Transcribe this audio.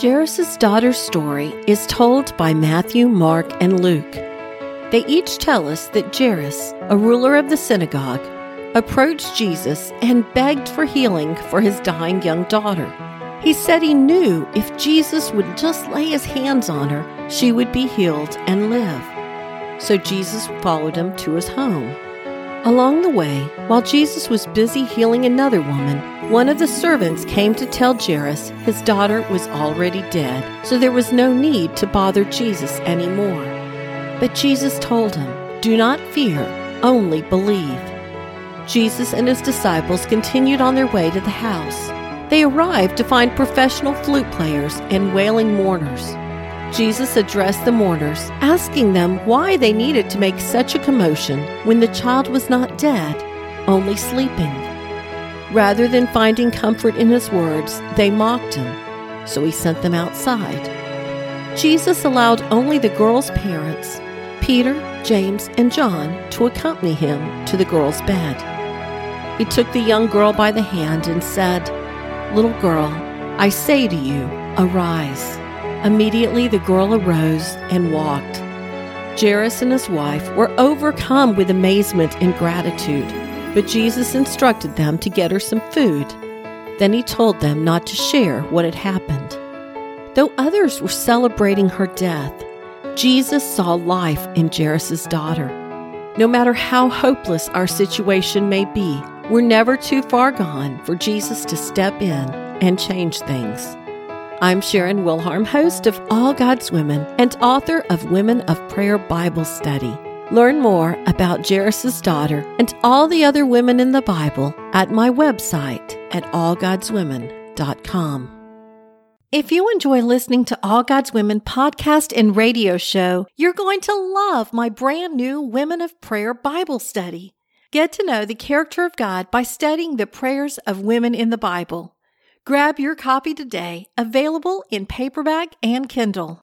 Jairus' daughter's story is told by Matthew, Mark, and Luke. They each tell us that Jairus, a ruler of the synagogue, approached Jesus and begged for healing for his dying young daughter. He said he knew if Jesus would just lay his hands on her, she would be healed and live. So Jesus followed him to his home. Along the way, while Jesus was busy healing another woman, one of the servants came to tell Jairus his daughter was already dead, so there was no need to bother Jesus anymore. But Jesus told him, Do not fear, only believe. Jesus and his disciples continued on their way to the house. They arrived to find professional flute players and wailing mourners. Jesus addressed the mourners, asking them why they needed to make such a commotion when the child was not dead, only sleeping. Rather than finding comfort in his words, they mocked him, so he sent them outside. Jesus allowed only the girl's parents, Peter, James, and John, to accompany him to the girl's bed. He took the young girl by the hand and said, Little girl, I say to you, arise. Immediately the girl arose and walked. Jairus and his wife were overcome with amazement and gratitude, but Jesus instructed them to get her some food. Then he told them not to share what had happened. Though others were celebrating her death, Jesus saw life in Jairus' daughter. No matter how hopeless our situation may be, we're never too far gone for Jesus to step in and change things. I'm Sharon Wilharm, host of All God's Women and author of Women of Prayer Bible Study. Learn more about Jairus' daughter and all the other women in the Bible at my website at allgodswomen.com. If you enjoy listening to All God's Women podcast and radio show, you're going to love my brand new Women of Prayer Bible study. Get to know the character of God by studying the prayers of women in the Bible. Grab your copy today, available in paperback and Kindle.